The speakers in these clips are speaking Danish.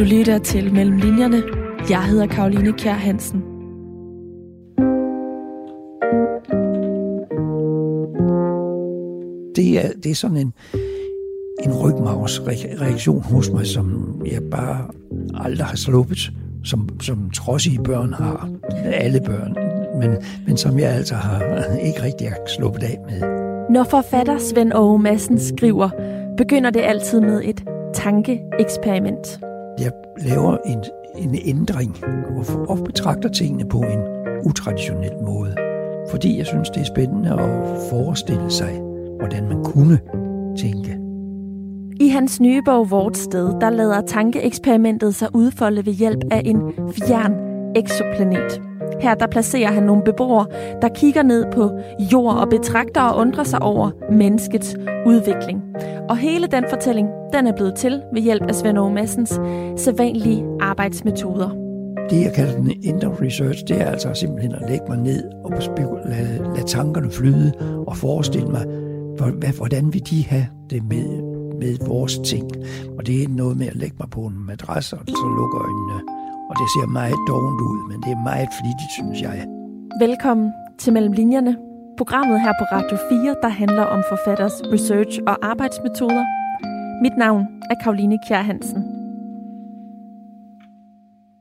Du lytter til Mellem Linjerne. Jeg hedder Karoline Kjær Hansen. Det er, det er sådan en, en rygmavsreaktion hos mig, som jeg bare aldrig har sluppet, som, som trodsige børn har. Alle børn. Men, men som jeg altså har ikke rigtig har sluppet af med. Når forfatter Svend Aage Madsen skriver, begynder det altid med et tankeeksperiment. Laver en, en ændring og, og betragter tingene på en utraditionel måde. Fordi jeg synes, det er spændende at forestille sig, hvordan man kunne tænke. I hans nye bog Vort Sted, der lader tankeeksperimentet sig udfolde ved hjælp af en fjern eksoplanet. Her der placerer han nogle beboere, der kigger ned på jord og betragter og undrer sig over menneskets udvikling. Og hele den fortælling, den er blevet til ved hjælp af Svend Aage Massens sædvanlige arbejdsmetoder. Det, jeg kalder den indre research, det er altså simpelthen at lægge mig ned og lade, lade tankerne flyde og forestille mig, hvordan vil de have det med, med vores ting. Og det er noget med at lægge mig på en madras og så lukke øjnene. Og det ser meget dovent ud, men det er meget flittigt, synes jeg. Velkommen til Mellem Linjerne. Programmet her på Radio 4, der handler om forfatters research og arbejdsmetoder. Mit navn er Karoline Kjær Hansen.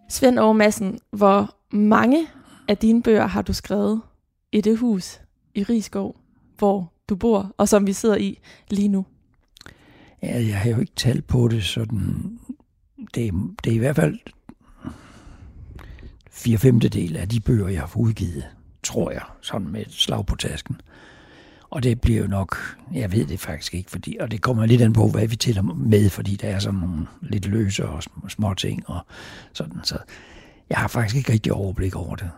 Svend Aage Madsen, hvor mange af dine bøger har du skrevet i det hus i Rigskov, hvor du bor, og som vi sidder i lige nu? Ja, jeg har jo ikke talt på det sådan. Det, det er i hvert fald fire femtedel af de bøger, jeg har udgivet, tror jeg, sådan med et slag på tasken. Og det bliver jo nok, jeg ved det faktisk ikke, fordi, og det kommer lidt an på, hvad vi tæller med, fordi der er sådan nogle lidt løse og små ting og sådan, så jeg har faktisk ikke rigtig overblik over det.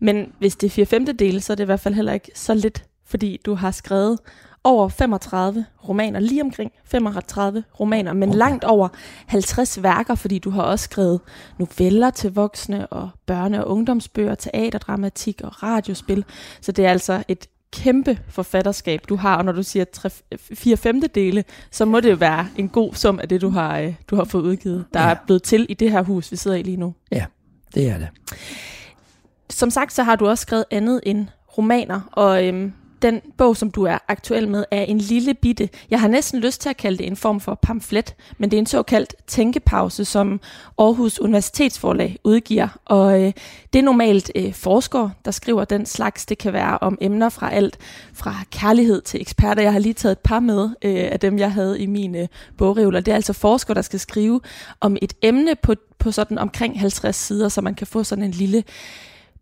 Men hvis det er fire femtedel, så er det i hvert fald heller ikke så lidt, fordi du har skrevet over 35 romaner, lige omkring 35 romaner, men okay. langt over 50 værker, fordi du har også skrevet noveller til voksne og børne- og ungdomsbøger, teaterdramatik og radiospil. Så det er altså et kæmpe forfatterskab, du har, og når du siger 4 femtedele, så må det jo være en god sum af det, du har, øh, du har fået udgivet, der ja. er blevet til i det her hus, vi sidder i lige nu. Ja, det er det. Som sagt, så har du også skrevet andet end romaner, og øhm, den bog, som du er aktuel med, er en lille bitte, jeg har næsten lyst til at kalde det en form for pamflet, men det er en såkaldt tænkepause, som Aarhus Universitetsforlag udgiver. Og øh, det er normalt øh, forskere, der skriver den slags. Det kan være om emner fra alt fra kærlighed til eksperter. Jeg har lige taget et par med øh, af dem, jeg havde i mine øh, bogrevler. Det er altså forskere, der skal skrive om et emne på, på sådan omkring 50 sider, så man kan få sådan en lille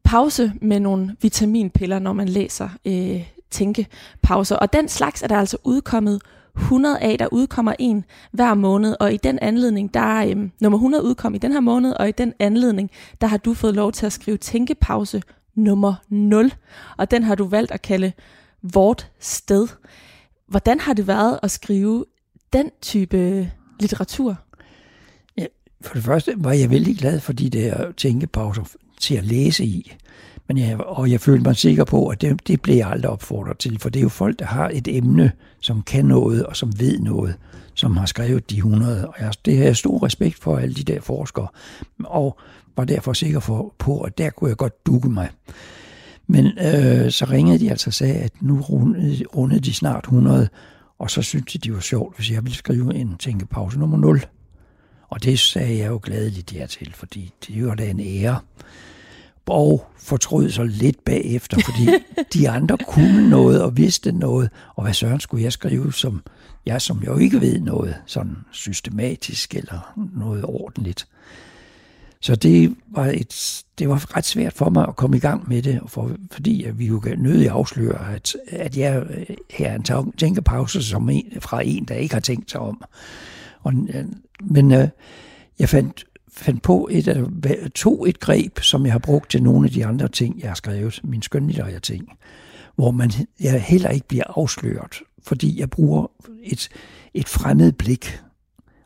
pause med nogle vitaminpiller, når man læser øh, tænkepauser. Og den slags er der altså udkommet 100 af, der udkommer en hver måned, og i den anledning, der er øhm, nummer 100 udkom i den her måned, og i den anledning, der har du fået lov til at skrive tænkepause nummer 0, og den har du valgt at kalde Vort Sted. Hvordan har det været at skrive den type øh, litteratur? Ja, for det første var jeg vældig glad for de der tænkepauser til at læse i. Men jeg, og jeg følte mig sikker på, at det, det blev jeg aldrig opfordret til, for det er jo folk, der har et emne, som kan noget og som ved noget, som har skrevet de 100. Og jeg, det har jeg stor respekt for alle de der forskere, og var derfor sikker for, på, at der kunne jeg godt dukke mig. Men øh, så ringede de altså og sagde, at nu rundede, rundede de snart 100, og så syntes de, det var sjovt, hvis jeg ville skrive en tænkepause nummer 0. Og det sagde jeg jo gladeligt ja til, fordi det var da en ære og fortrød så lidt bagefter, fordi de andre kunne noget og vidste noget, og hvad søren skulle jeg skrive, som jeg som jo ikke ved noget sådan systematisk eller noget ordentligt. Så det var, et, det var ret svært for mig at komme i gang med det, for, fordi at vi jo nødig afsløre, at, at jeg her er en tænkepause som en, fra en, der ikke har tænkt sig om. Og, men øh, jeg fandt fandt på et, to et greb, som jeg har brugt til nogle af de andre ting, jeg har skrevet, min skønlitterære ting, hvor man jeg heller ikke bliver afsløret, fordi jeg bruger et, et fremmed blik,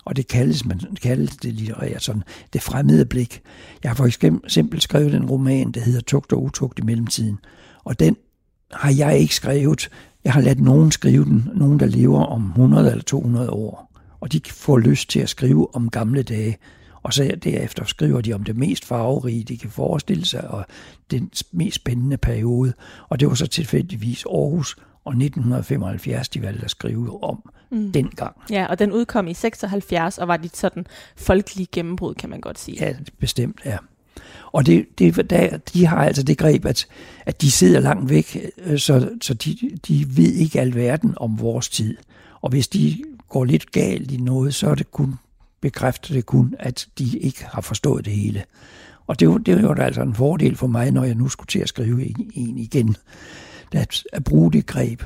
og det kaldes, man kaldes det litterære sådan, det fremmede blik. Jeg har for eksempel skrevet en roman, der hedder Tugt og Utugt i mellemtiden, og den har jeg ikke skrevet. Jeg har ladt nogen skrive den, nogen der lever om 100 eller 200 år, og de får lyst til at skrive om gamle dage, og så derefter skriver de om det mest farverige, de kan forestille sig, og den mest spændende periode. Og det var så tilfældigvis Aarhus og 1975, de valgte at skrive om mm. dengang. Ja, og den udkom i 76, og var dit sådan folkelige gennembrud, kan man godt sige. Ja, bestemt, ja. Og det, det, der, de har altså det greb, at, at de sidder langt væk, øh, så, så de, de ved ikke alverden om vores tid. Og hvis de går lidt galt i noget, så er det kun, bekræfter det kun, at de ikke har forstået det hele. Og det, det var da altså en fordel for mig, når jeg nu skulle til at skrive en igen, at, at bruge det greb.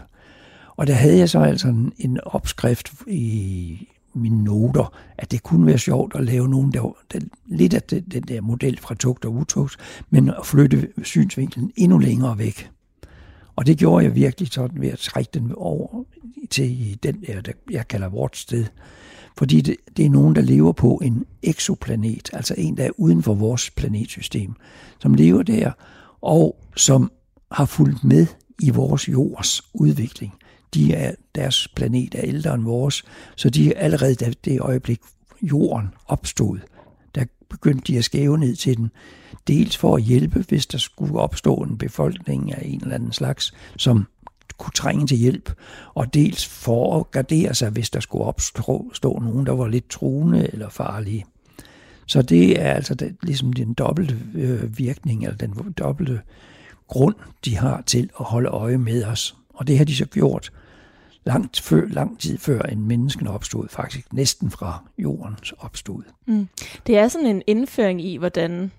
Og der havde jeg så altså en, en opskrift i mine noter, at det kunne være sjovt at lave nogen, der var lidt af den, den der model fra tugt og utugt, men at flytte synsvinklen endnu længere væk. Og det gjorde jeg virkelig sådan ved at trække den over til den der, der jeg kalder vort sted. Fordi det, det er nogen, der lever på en exoplanet, altså en, der er uden for vores planetsystem, som lever der, og som har fulgt med i vores jords udvikling de er, deres planet er ældre end vores, så de er allerede da det øjeblik, jorden opstod, der begyndte de at skæve ned til den. Dels for at hjælpe, hvis der skulle opstå en befolkning af en eller anden slags, som kunne trænge til hjælp, og dels for at gardere sig, hvis der skulle opstå nogen, der var lidt truende eller farlige. Så det er altså det, ligesom den dobbelte øh, virkning, eller den dobbelte grund, de har til at holde øje med os. Og det har de så gjort langt før, lang tid før en mennesken opstod, faktisk næsten fra jordens opstod. Mm. Det er sådan en indføring i, hvordan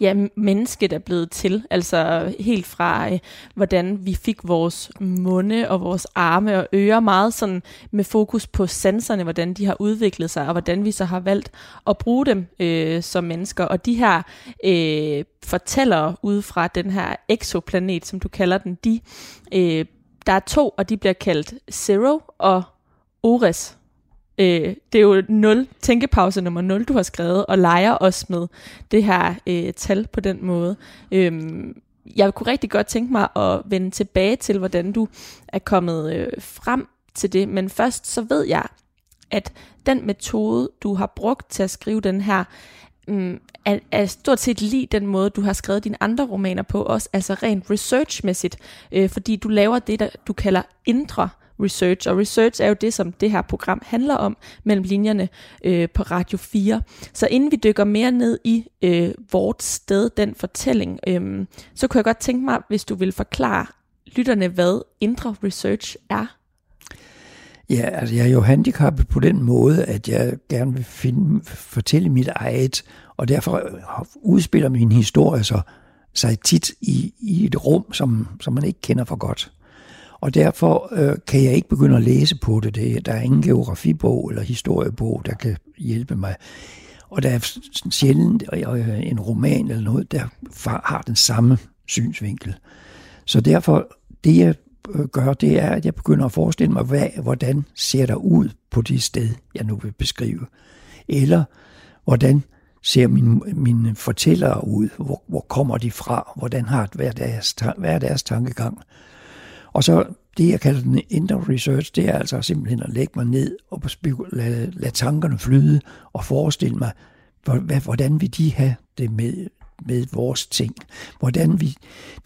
ja, mennesket er blevet til. Altså helt fra, øh, hvordan vi fik vores munde og vores arme og ører meget sådan med fokus på sanserne, hvordan de har udviklet sig, og hvordan vi så har valgt at bruge dem øh, som mennesker. Og de her øh, fortællere ude fra den her exoplanet, som du kalder den, de øh, der er to, og de bliver kaldt Zero og Ores. Øh, det er jo 0, tænkepause nummer 0, du har skrevet, og leger os med det her øh, tal på den måde. Øh, jeg kunne rigtig godt tænke mig at vende tilbage til, hvordan du er kommet øh, frem til det, men først så ved jeg, at den metode, du har brugt til at skrive den her, mm, er, er stort set lige den måde, du har skrevet dine andre romaner på, også altså rent researchmæssigt, øh, fordi du laver det, der du kalder indre research, og research er jo det, som det her program handler om mellem linjerne øh, på Radio 4. Så inden vi dykker mere ned i øh, vort sted, den fortælling, øh, så kunne jeg godt tænke mig, hvis du vil forklare lytterne, hvad indre research er. Ja, altså jeg er jo handicappet på den måde, at jeg gerne vil finde, fortælle mit eget, og derfor øh, udspiller min historie så, sig tit i, i et rum, som, som man ikke kender for godt. Og derfor øh, kan jeg ikke begynde at læse på det. det. Der er ingen geografibog eller historiebog, der kan hjælpe mig. Og der er sjældent øh, en roman eller noget, der har den samme synsvinkel. Så derfor, det jeg øh, gør, det er, at jeg begynder at forestille mig, hvad, hvordan ser der ud på det sted, jeg nu vil beskrive. Eller hvordan ser mine, mine fortællere ud? Hvor, hvor kommer de fra? Hvordan har hvad er deres, hvad er deres tankegang? Og så det, jeg kalder den indre research, det er altså simpelthen at lægge mig ned og lade, lade tankerne flyde og forestille mig, hvordan vil de have det med med vores ting. Hvordan vi,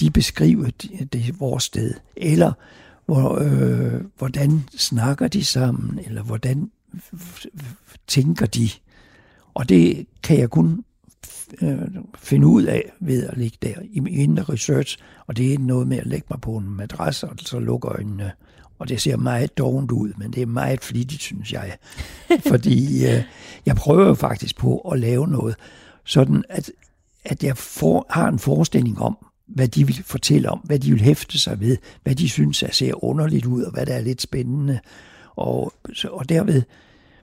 de beskriver det, det vores sted. Eller hvor, øh, hvordan snakker de sammen, eller hvordan tænker de. Og det kan jeg kun øh, finde ud af ved at ligge der i min indre research, og det er noget med at lægge mig på en madras, og så lukke øjnene. Og det ser meget dovent ud, men det er meget flittigt, synes jeg. Fordi øh, jeg prøver faktisk på at lave noget, sådan at at jeg for, har en forestilling om, hvad de vil fortælle om, hvad de vil hæfte sig ved, hvad de synes er ser underligt ud, og hvad der er lidt spændende. Og, og derved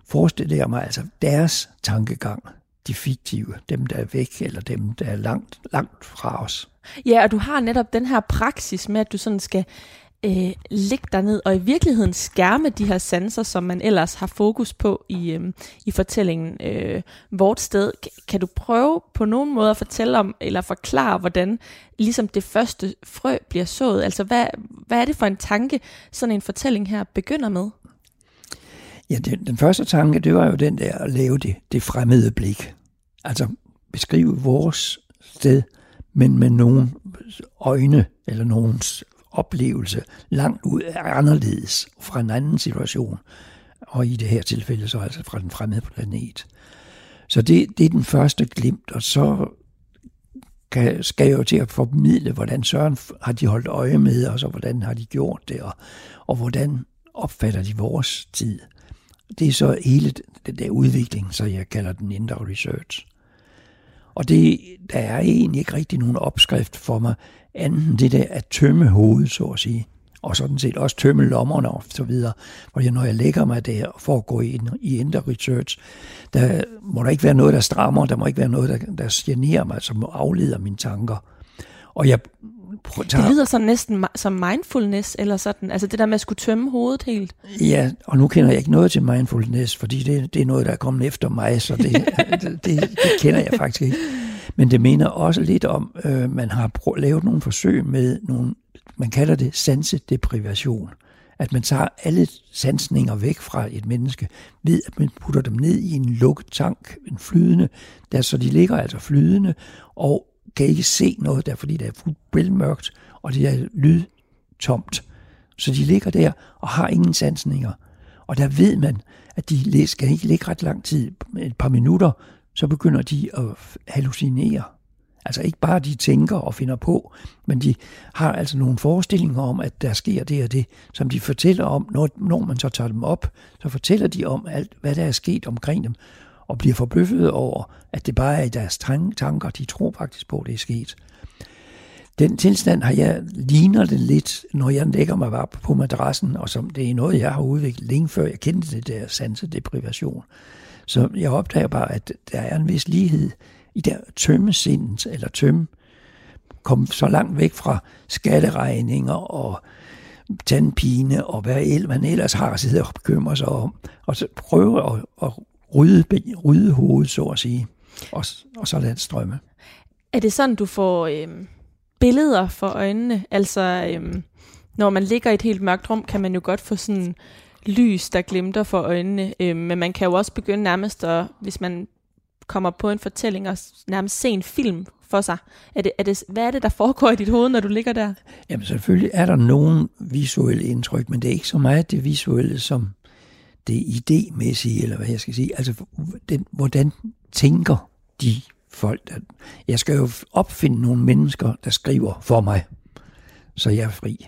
forestiller jeg mig altså deres tankegang, de fiktive, dem der er væk, eller dem der er langt, langt fra os. Ja, og du har netop den her praksis med, at du sådan skal øh, ligge derned og i virkeligheden skærme de her sanser, som man ellers har fokus på i, øh, i fortællingen øh, Vort sted. Kan du prøve på nogen måde at fortælle om, eller forklare, hvordan ligesom det første frø bliver sået? Altså, hvad, hvad er det for en tanke, sådan en fortælling her begynder med? Ja, den, den første tanke, det var jo den der at lave det, det fremmede blik. Altså beskrive vores sted, men med nogen øjne eller nogens oplevelse langt ud af anderledes fra en anden situation. Og i det her tilfælde så altså fra den fremmede planet. Så det, det er den første glimt, og så kan, skal jeg jo til at formidle, hvordan Søren har de holdt øje med os, og hvordan har de gjort det, og, og hvordan opfatter de vores tid. Det er så hele den der udvikling, så jeg kalder den indre research. Og det, der er egentlig ikke rigtig nogen opskrift for mig, anden det der at tømme hovedet, så at sige. Og sådan set også tømme lommerne og så videre. For når jeg lægger mig der for at gå ind i indre research, der må der ikke være noget, der strammer, der må ikke være noget, der, der generer mig, som afleder mine tanker. Og jeg. Det lyder sådan næsten som mindfulness, eller sådan, altså det der med at skulle tømme hovedet helt. Ja, og nu kender jeg ikke noget til mindfulness, fordi det, det er noget, der er kommet efter mig, så det, det, det, det kender jeg faktisk ikke. Men det minder også lidt om, øh, man har prø- lavet nogle forsøg med nogle, man kalder det sansedeprivation. At man tager alle sansninger væk fra et menneske, ved at man putter dem ned i en lukket tank, en flydende, der, så de ligger altså flydende, og kan ikke se noget der, fordi det er fuldt mørkt, og det er lydtomt. Så de ligger der og har ingen sansninger. Og der ved man, at de skal ikke ligge ret lang tid, et par minutter, så begynder de at hallucinere. Altså ikke bare de tænker og finder på, men de har altså nogle forestillinger om, at der sker det og det, som de fortæller om, når, når man så tager dem op, så fortæller de om alt, hvad der er sket omkring dem, og bliver forbløffet over, at det bare er i deres tanker, de tror faktisk på, at det er sket. Den tilstand har jeg, ligner den lidt, når jeg lægger mig bare på madrassen, og som det er noget, jeg har udviklet længe før jeg kendte det der sansedeprivation. Så jeg opdager bare, at der er en vis lighed i der tømme sindet, eller tømme, kom så langt væk fra skatteregninger og tandpine og hvad man ellers har siddet og bekymrer sig om, og så prøve at, at rydde, rydde hovedet, så at sige, og, og så lade det strømme. Er det sådan, du får øh, billeder for øjnene? Altså, øh, når man ligger i et helt mørkt rum, kan man jo godt få sådan lys, der glimter for øjnene. Øh, men man kan jo også begynde nærmest at, hvis man kommer på en fortælling og nærmest se en film for sig. Er det, er det, hvad er det, der foregår i dit hoved, når du ligger der? Jamen selvfølgelig er der nogen visuelle indtryk, men det er ikke så meget det visuelle, som det idémæssige, eller hvad jeg skal sige. Altså, den, hvordan tænker de folk? Der, jeg skal jo opfinde nogle mennesker, der skriver for mig, så jeg er fri.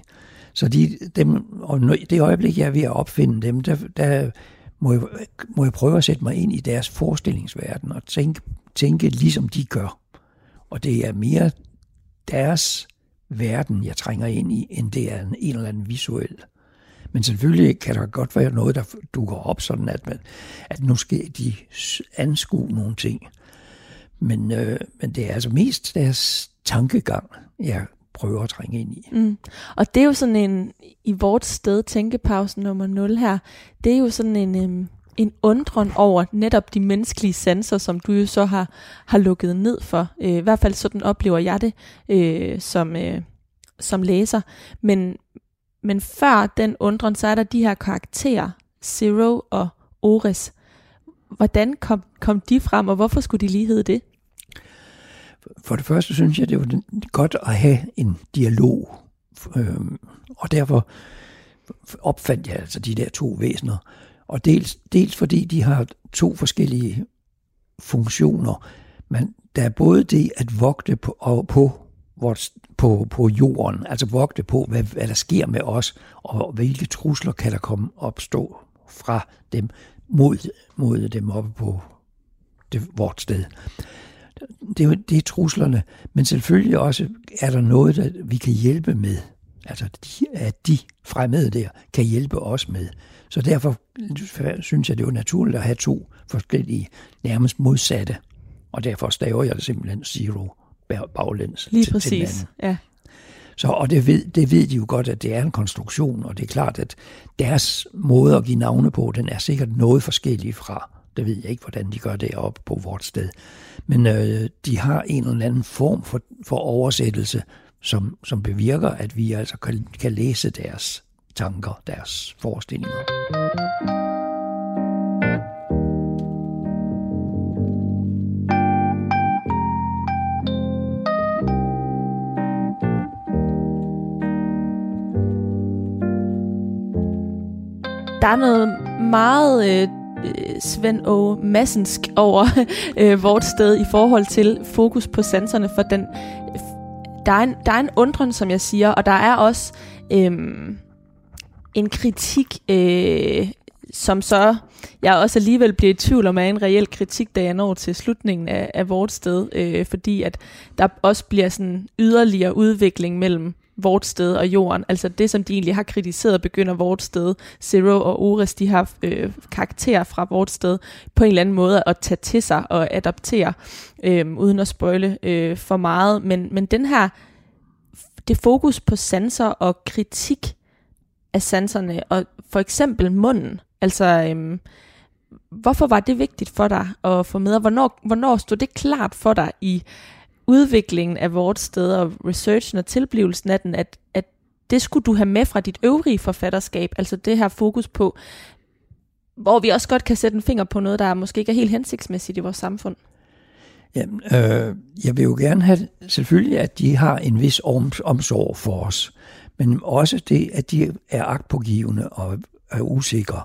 Så de, dem, og det øjeblik, jeg er ved at opfinde dem, der, der må, jeg, må jeg prøve at sætte mig ind i deres forestillingsverden og tænke, tænke ligesom de gør. Og det er mere deres verden, jeg trænger ind i, end det er en, en eller anden visuel. Men selvfølgelig kan der godt være noget, der dukker op, sådan at, man, at nu skal de anskue nogle ting. Men, øh, men det er altså mest deres tankegang, jeg prøver at trænge ind i. Mm. Og det er jo sådan en, i vort sted, tænkepausen nummer 0 her, det er jo sådan en, øh, en undren over netop de menneskelige sanser, som du jo så har, har lukket ned for. Øh, I hvert fald sådan oplever jeg det øh, som, øh, som læser. Men, men før den undren, så er der de her karakterer, Zero og Ores. Hvordan kom, kom de frem, og hvorfor skulle de lige hedde det? For det første synes jeg, det var godt at have en dialog, øhm, og derfor opfandt jeg altså de der to væsener. Og dels, dels fordi de har to forskellige funktioner. Men der er både det at vogte på, og på, på, på jorden, altså vogte på, hvad, hvad der sker med os, og hvilke trusler kan der komme opstå fra dem mod, mod dem oppe på det, vort sted det, er, det er truslerne, men selvfølgelig også er der noget, der vi kan hjælpe med. Altså, de, at de fremmede der kan hjælpe os med. Så derfor synes jeg, det er naturligt at have to forskellige, nærmest modsatte. Og derfor staver jeg det simpelthen zero baglæns Lige til, præcis, til ja. Så, og det ved, det ved de jo godt, at det er en konstruktion, og det er klart, at deres måde at give navne på, den er sikkert noget forskellig fra det ved jeg ikke, hvordan de gør det op på vores sted. Men øh, de har en eller anden form for, for oversættelse, som, som bevirker, at vi altså kan, kan læse deres tanker, deres forestillinger. Der er noget meget øh, Svend O. Massensk over øh, vort sted i forhold til fokus på sanserne, for den, øh, der, er en, der er en undren, som jeg siger, og der er også øh, en kritik, øh, som så jeg også alligevel bliver i tvivl om, er en reel kritik, da jeg når til slutningen af, af vort sted, øh, fordi at der også bliver sådan yderligere udvikling mellem vort sted og jorden. Altså det, som de egentlig har kritiseret, begynder vort sted. Zero og Ores, de har øh, karakterer fra vort sted på en eller anden måde at tage til sig og adaptere, øh, uden at spøjle øh, for meget. Men, men den her, det fokus på sanser og kritik af sanserne, og for eksempel munden, altså... Øh, hvorfor var det vigtigt for dig at få med, og hvornår, hvornår stod det klart for dig i udviklingen af vores sted og researchen og tilblivelsen af den, at, at det skulle du have med fra dit øvrige forfatterskab, altså det her fokus på, hvor vi også godt kan sætte en finger på noget, der måske ikke er helt hensigtsmæssigt i vores samfund. Jamen, øh, jeg vil jo gerne have selvfølgelig, at de har en vis omsorg for os, men også det, at de er agtpågivende og er usikre.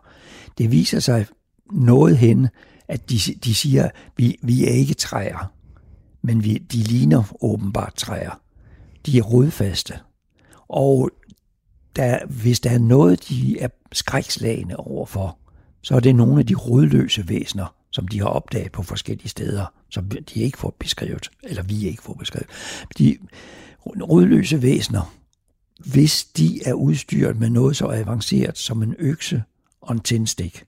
Det viser sig noget hen, at de, de siger, vi, vi er ikke træer men vi, de ligner åbenbart træer. De er rodfaste. Og der, hvis der er noget, de er skrækslagende overfor, så er det nogle af de rodløse væsener, som de har opdaget på forskellige steder, som de ikke får beskrevet, eller vi ikke får beskrevet. De rodløse væsener, hvis de er udstyret med noget så avanceret som en økse og en tændstik,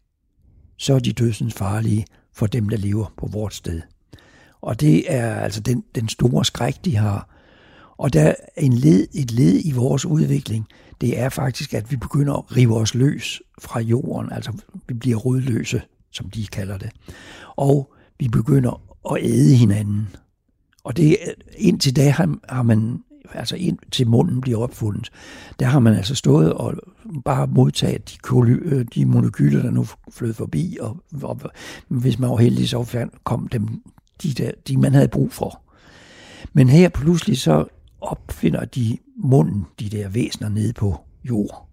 så er de dødsens farlige for dem, der lever på vores sted. Og det er altså den, den store skræk, de har. Og der er en led, et led i vores udvikling, det er faktisk, at vi begynder at rive os løs fra jorden. Altså vi bliver rødløse, som de kalder det. Og vi begynder at æde hinanden. Og det, indtil da har, har man, altså indtil munden bliver opfundet, der har man altså stået og bare modtaget de, koly, øh, de molekyler, der nu flød forbi, og, og hvis man var heldig, så kom dem de, der, de man havde brug for. Men her pludselig så opfinder de munden, de der væsener nede på jord.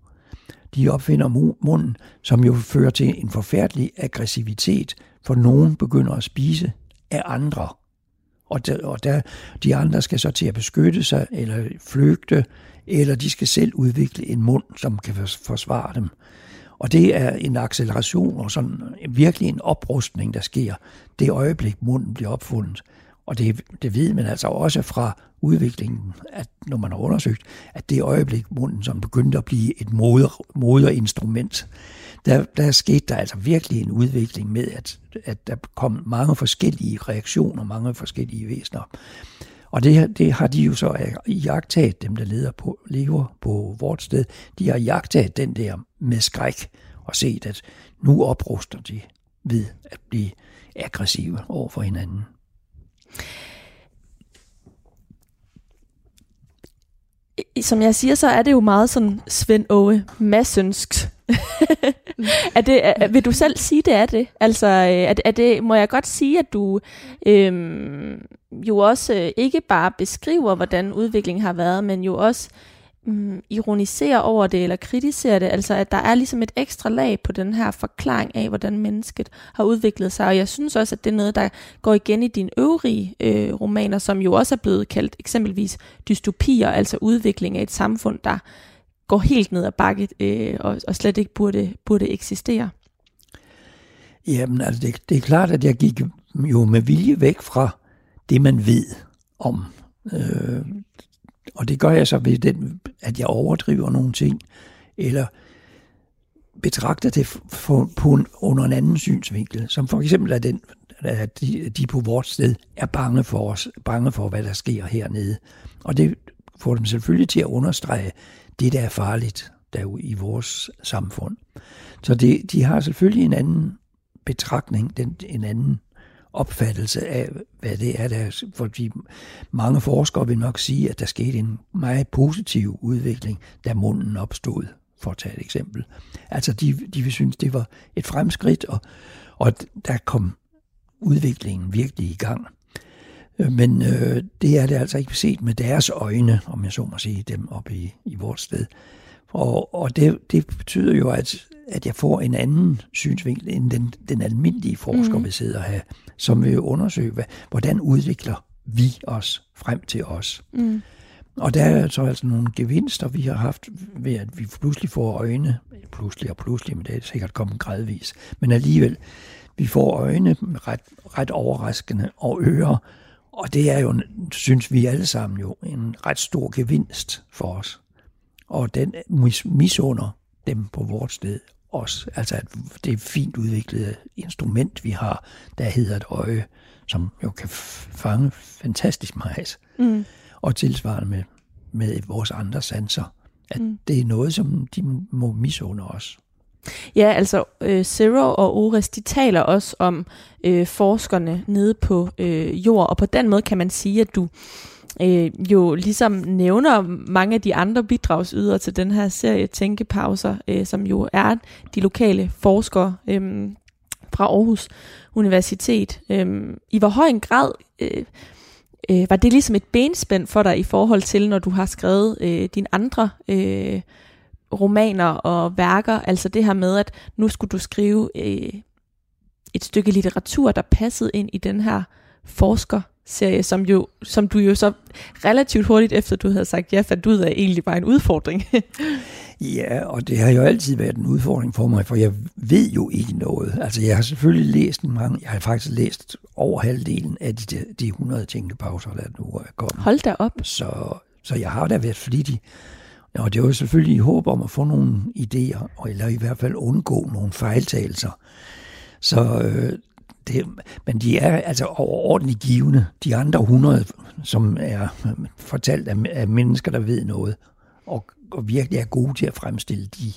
De opfinder munden, som jo fører til en forfærdelig aggressivitet, for nogen begynder at spise af andre. Og, der, og der, de andre skal så til at beskytte sig, eller flygte, eller de skal selv udvikle en mund, som kan forsvare dem. Og det er en acceleration og sådan virkelig en oprustning, der sker det øjeblik, munden bliver opfundet. Og det, det ved man altså også fra udviklingen, at når man har undersøgt, at det øjeblik, munden som begyndte at blive et moder, moderinstrument, der, der skete der altså virkelig en udvikling med, at, at der kom mange forskellige reaktioner, mange forskellige væsener. Og det, det har de jo så jagtet, dem der leder på, lever på vort sted, de har jagtet den der med skræk og set, at nu opruster de ved at blive aggressive over for hinanden. Som jeg siger, så er det jo meget sådan Svend Åge Massenskt. er det, er, vil du selv sige, det er det? Altså, øh, er er, er det, må jeg godt sige, at du øhm, jo også øh, ikke bare beskriver, hvordan udviklingen har været, men jo også mm, ironiserer over det eller kritiserer det. Altså at der er ligesom et ekstra lag på den her forklaring af, hvordan mennesket har udviklet sig. Og jeg synes også, at det er noget, der går igen i dine øvrige øh, romaner, som jo også er blevet kaldt eksempelvis dystopier, altså udvikling af et samfund, der går helt ned ad bakket øh, og, og slet ikke burde, burde eksistere. Jamen altså, det, det er klart, at jeg gik jo med vilje væk fra det, man ved om øh, og det gør jeg så ved, den, at jeg overdriver nogle ting, eller betragter det for, på en, under en anden synsvinkel, som for eksempel er den, at de, de på vores sted er bange for os, bange for, hvad der sker hernede. Og det får dem selvfølgelig til at understrege det, der er farligt der i vores samfund. Så det, de har selvfølgelig en anden betragtning, den, en anden opfattelse af, hvad det er, der, fordi mange forskere vil nok sige, at der skete en meget positiv udvikling, da munden opstod, for at tage et eksempel. Altså, de, de vil synes, det var et fremskridt, og, og der kom udviklingen virkelig i gang. Men øh, det er det altså ikke set med deres øjne, om jeg så må sige, dem oppe i, i vores sted. Og, og det, det betyder jo, at at jeg får en anden synsvinkel end den, den almindelige forsker mm. vil sidde og have, som vil undersøge, hvad, hvordan udvikler vi os frem til os. Mm. Og der er så altså nogle gevinster, vi har haft ved, at vi pludselig får øjne, pludselig og pludselig, men det er sikkert kommet gradvis, men alligevel, vi får øjne ret, ret overraskende og ører, og det er jo, synes vi alle sammen jo, en ret stor gevinst for os. Og den mis- misunder dem på vores sted også. Altså at det fint udviklet instrument, vi har, der hedder et øje, som jo kan fange fantastisk meget. Mm. Og tilsvarende med, med vores andre sanser. At mm. det er noget, som de må misunde os. Ja, altså øh, Zero og Ores, de taler også om øh, forskerne nede på øh, jord, og på den måde kan man sige, at du øh, jo ligesom nævner mange af de andre bidragsydere til den her serie Tænkepauser, øh, som jo er de lokale forskere øh, fra Aarhus Universitet. Øh, I hvor høj en grad øh, øh, var det ligesom et benspænd for dig i forhold til, når du har skrevet øh, dine andre øh, romaner og værker, altså det her med, at nu skulle du skrive øh, et stykke litteratur, der passede ind i den her forsker serie, som, jo, som du jo så relativt hurtigt efter du havde sagt ja, fandt ud af egentlig var en udfordring. ja, og det har jo altid været en udfordring for mig, for jeg ved jo ikke noget. Altså jeg har selvfølgelig læst mange, jeg har faktisk læst over halvdelen af de, de 100 tænkepauser, der nu er kommet. Hold da op. Så, så jeg har da været flittig. Og det var selvfølgelig i håb om at få nogle idéer, eller i hvert fald undgå nogle fejltagelser. Så øh, det, men de er altså overordentligt givende. De andre 100, som er fortalt af, af mennesker, der ved noget, og, og virkelig er gode til at fremstille de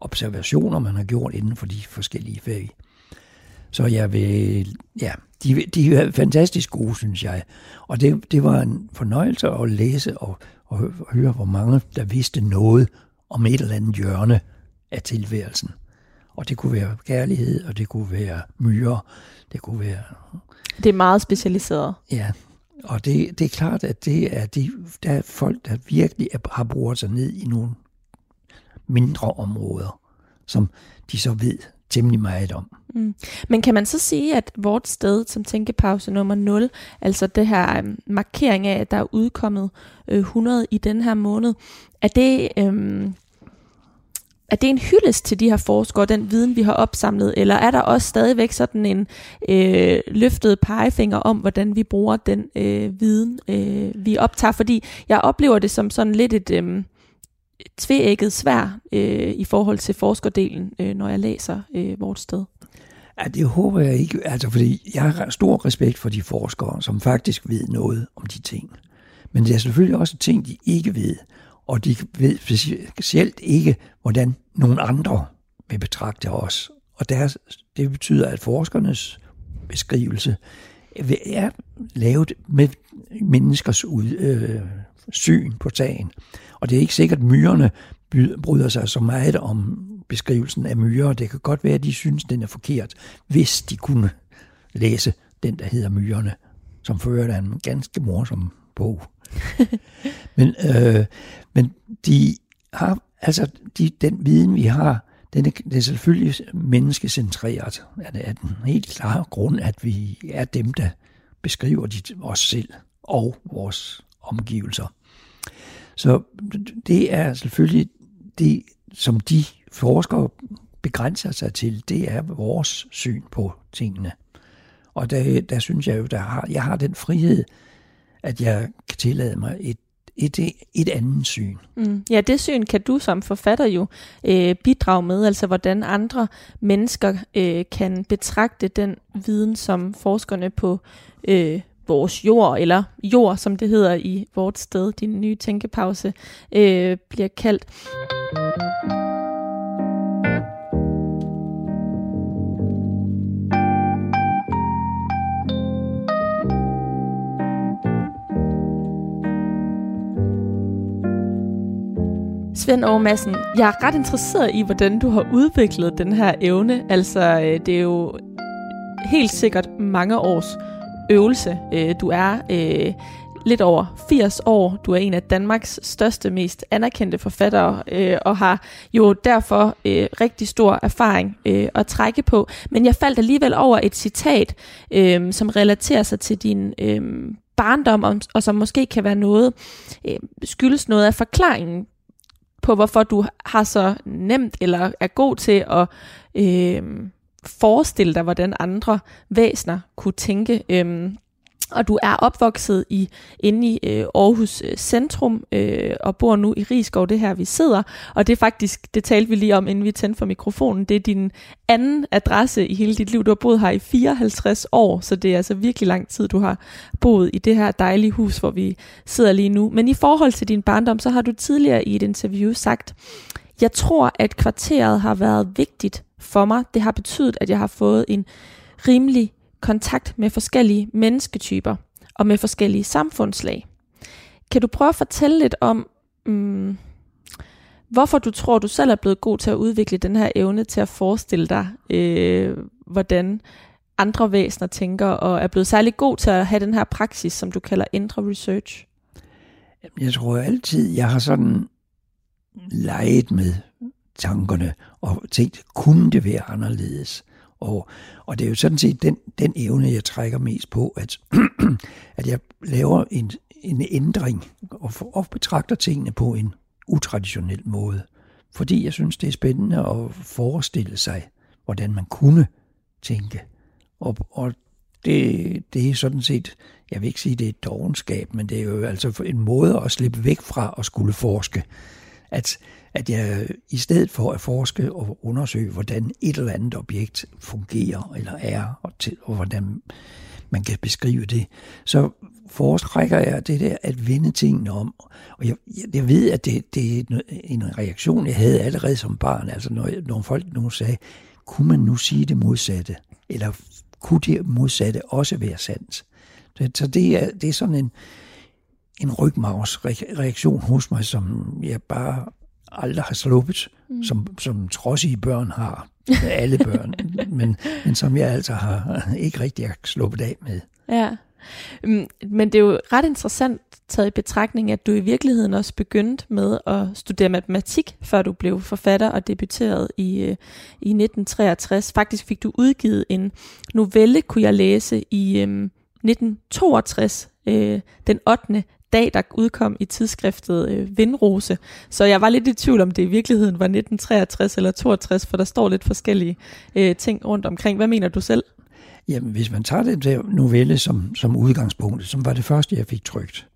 observationer, man har gjort inden for de forskellige fag. Så jeg vil, ja, de, de er fantastisk gode, synes jeg. Og det, det var en fornøjelse at læse og, og høre, hvor mange der vidste noget om et eller andet hjørne af tilværelsen. Og det kunne være kærlighed, og det kunne være myrer, det kunne være... Det er meget specialiseret. Ja, og det, det er klart, at det er de, der er folk, der virkelig har brugt sig ned i nogle mindre områder, som de så ved temmelig meget om. Mm. Men kan man så sige, at vort sted som tænkepause nummer 0, altså det her um, markering af, at der er udkommet øh, 100 i den her måned, er det... Øh, er det en hyldest til de her forskere, den viden, vi har opsamlet, eller er der også stadigvæk sådan en øh, løftet pegefinger om, hvordan vi bruger den øh, viden, øh, vi optager? Fordi jeg oplever det som sådan lidt et øh, tveægget svær øh, i forhold til forskerdelen, øh, når jeg læser øh, vores sted. Ja, det håber jeg ikke, altså fordi jeg har stor respekt for de forskere, som faktisk ved noget om de ting. Men det er selvfølgelig også ting, de ikke ved og de ved specielt ikke, hvordan nogle andre vil betragte os. Og deres, det betyder, at forskernes beskrivelse er lavet med menneskers ud, øh, syn på sagen. Og det er ikke sikkert, at myrerne bryder sig så meget om beskrivelsen af myrer. Det kan godt være, at de synes, den er forkert, hvis de kunne læse den, der hedder Myrerne, som fører en ganske morsom bog. men, øh, men de har, altså de, den viden, vi har, den er, det er selvfølgelig menneskecentreret. Er det er den helt klare grund, at vi er dem, der beskriver de, os selv og vores omgivelser. Så det er selvfølgelig det, som de forskere begrænser sig til, det er vores syn på tingene. Og der, der synes jeg jo, der har, jeg har den frihed, at jeg kan tillade mig et et, et andet syn. Mm. Ja, det syn kan du som forfatter jo øh, bidrage med, altså hvordan andre mennesker øh, kan betragte den viden, som forskerne på øh, vores jord, eller jord, som det hedder i vort sted, din nye tænkepause, øh, bliver kaldt. Svend Aarhus Madsen, jeg er ret interesseret i, hvordan du har udviklet den her evne. Altså, øh, det er jo helt sikkert mange års øvelse. Øh, du er øh, lidt over 80 år. Du er en af Danmarks største, mest anerkendte forfattere, øh, og har jo derfor øh, rigtig stor erfaring øh, at trække på. Men jeg faldt alligevel over et citat, øh, som relaterer sig til din øh, barndom, og, og som måske kan være noget, øh, skyldes noget af forklaringen på, hvorfor du har så nemt eller er god til at øh, forestille dig, hvordan andre væsner kunne tænke. Øh, og du er opvokset i inde i øh, Aarhus øh, Centrum øh, og bor nu i Rigskov, det her vi sidder. Og det er faktisk, det talte vi lige om, inden vi tændte for mikrofonen, det er din anden adresse i hele dit liv. Du har boet her i 54 år, så det er altså virkelig lang tid, du har boet i det her dejlige hus, hvor vi sidder lige nu. Men i forhold til din barndom, så har du tidligere i et interview sagt, jeg tror, at kvarteret har været vigtigt for mig. Det har betydet, at jeg har fået en rimelig kontakt med forskellige mennesketyper og med forskellige samfundslag. Kan du prøve at fortælle lidt om, mm, hvorfor du tror, du selv er blevet god til at udvikle den her evne til at forestille dig, øh, hvordan andre væsener tænker, og er blevet særlig god til at have den her praksis, som du kalder indre research? Jeg tror altid, jeg har sådan leget med tankerne og tænkt, kunne det være anderledes? Og, og det er jo sådan set den, den evne, jeg trækker mest på, at, at jeg laver en, en ændring og, for, og betragter tingene på en utraditionel måde. Fordi jeg synes, det er spændende at forestille sig, hvordan man kunne tænke. Og, og det, det er sådan set, jeg vil ikke sige, det er et dogenskab, men det er jo altså en måde at slippe væk fra at skulle forske. At, at jeg i stedet for at forske og undersøge, hvordan et eller andet objekt fungerer eller er, og, til, og hvordan man kan beskrive det, så foretrækker jeg det der at vende tingene om. Og jeg, jeg ved, at det, det er en reaktion, jeg havde allerede som barn. Altså når, når folk nu sagde, kunne man nu sige det modsatte? Eller kunne det modsatte også være sandt? Så det er, det er sådan en, en rygmavsreaktion hos mig, som jeg bare aldrig har sluppet, mm. som, som trodsige børn har. Alle børn. men, men som jeg altså har ikke rigtig har sluppet af med. Ja. Mm, men det er jo ret interessant taget i betragtning, at du i virkeligheden også begyndte med at studere matematik, før du blev forfatter og debuterede i, øh, i 1963. Faktisk fik du udgivet en novelle, kunne jeg læse, i øh, 1962, øh, den 8 dag, der udkom i tidsskriftet øh, Vindrose. Så jeg var lidt i tvivl om det i virkeligheden var 1963 eller 62, for der står lidt forskellige øh, ting rundt omkring. Hvad mener du selv? Jamen, hvis man tager den der novelle som, som udgangspunkt, som var det første, jeg fik trygt,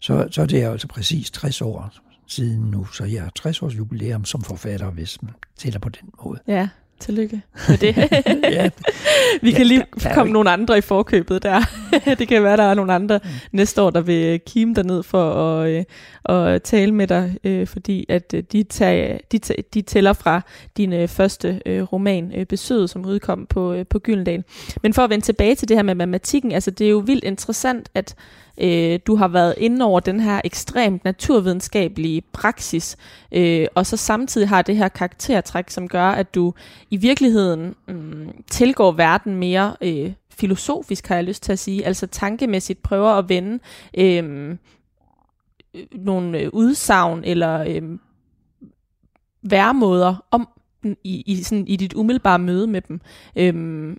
så, så er det altså præcis 60 år siden nu, så jeg har 60 års jubilæum som forfatter, hvis man tæller på den måde. Ja, Tillykke med det. ja. Vi kan lige komme nogle andre i forkøbet der. det kan være, der er nogle andre mm. næste år, der vil kime dig ned for at, øh, at tale med dig, øh, fordi at øh, de, tager, de, de tæller fra din første roman, Besøget, som udkom på, på Gyldendal. Men for at vende tilbage til det her med matematikken, altså det er jo vildt interessant, at øh, du har været inde over den her ekstremt naturvidenskabelige praksis, øh, og så samtidig har det her karaktertræk, som gør, at du i virkeligheden mm, tilgår verden mere øh, filosofisk, har jeg lyst til at sige, altså tankemæssigt prøver at vende øh, øh nogle øh, udsagn eller øh, væremåder om i, i, sådan, i dit umiddelbare møde med dem. Øh,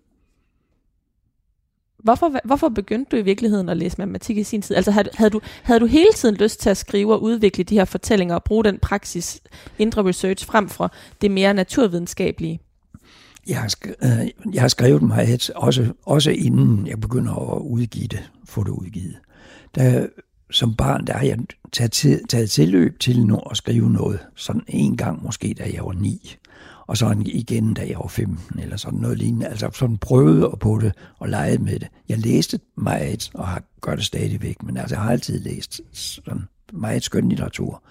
Hvorfor, hvorfor begyndte du i virkeligheden at læse matematik i sin tid? Altså havde, havde, du, havde du hele tiden lyst til at skrive og udvikle de her fortællinger og bruge den praksis, indre research, frem for det mere naturvidenskabelige? Jeg har, skrevet, øh, jeg har skrevet meget, også, også inden jeg begynder at udgive det, få det udgivet. Da, som barn, der har jeg taget, til, taget tilløb til nu at skrive noget, sådan en gang måske, da jeg var ni og så igen, da jeg var 15 eller sådan noget lignende. Altså sådan prøvede på det og legede med det. Jeg læste meget, og har, gør det stadigvæk, men altså, jeg har altid læst sådan meget skøn litteratur.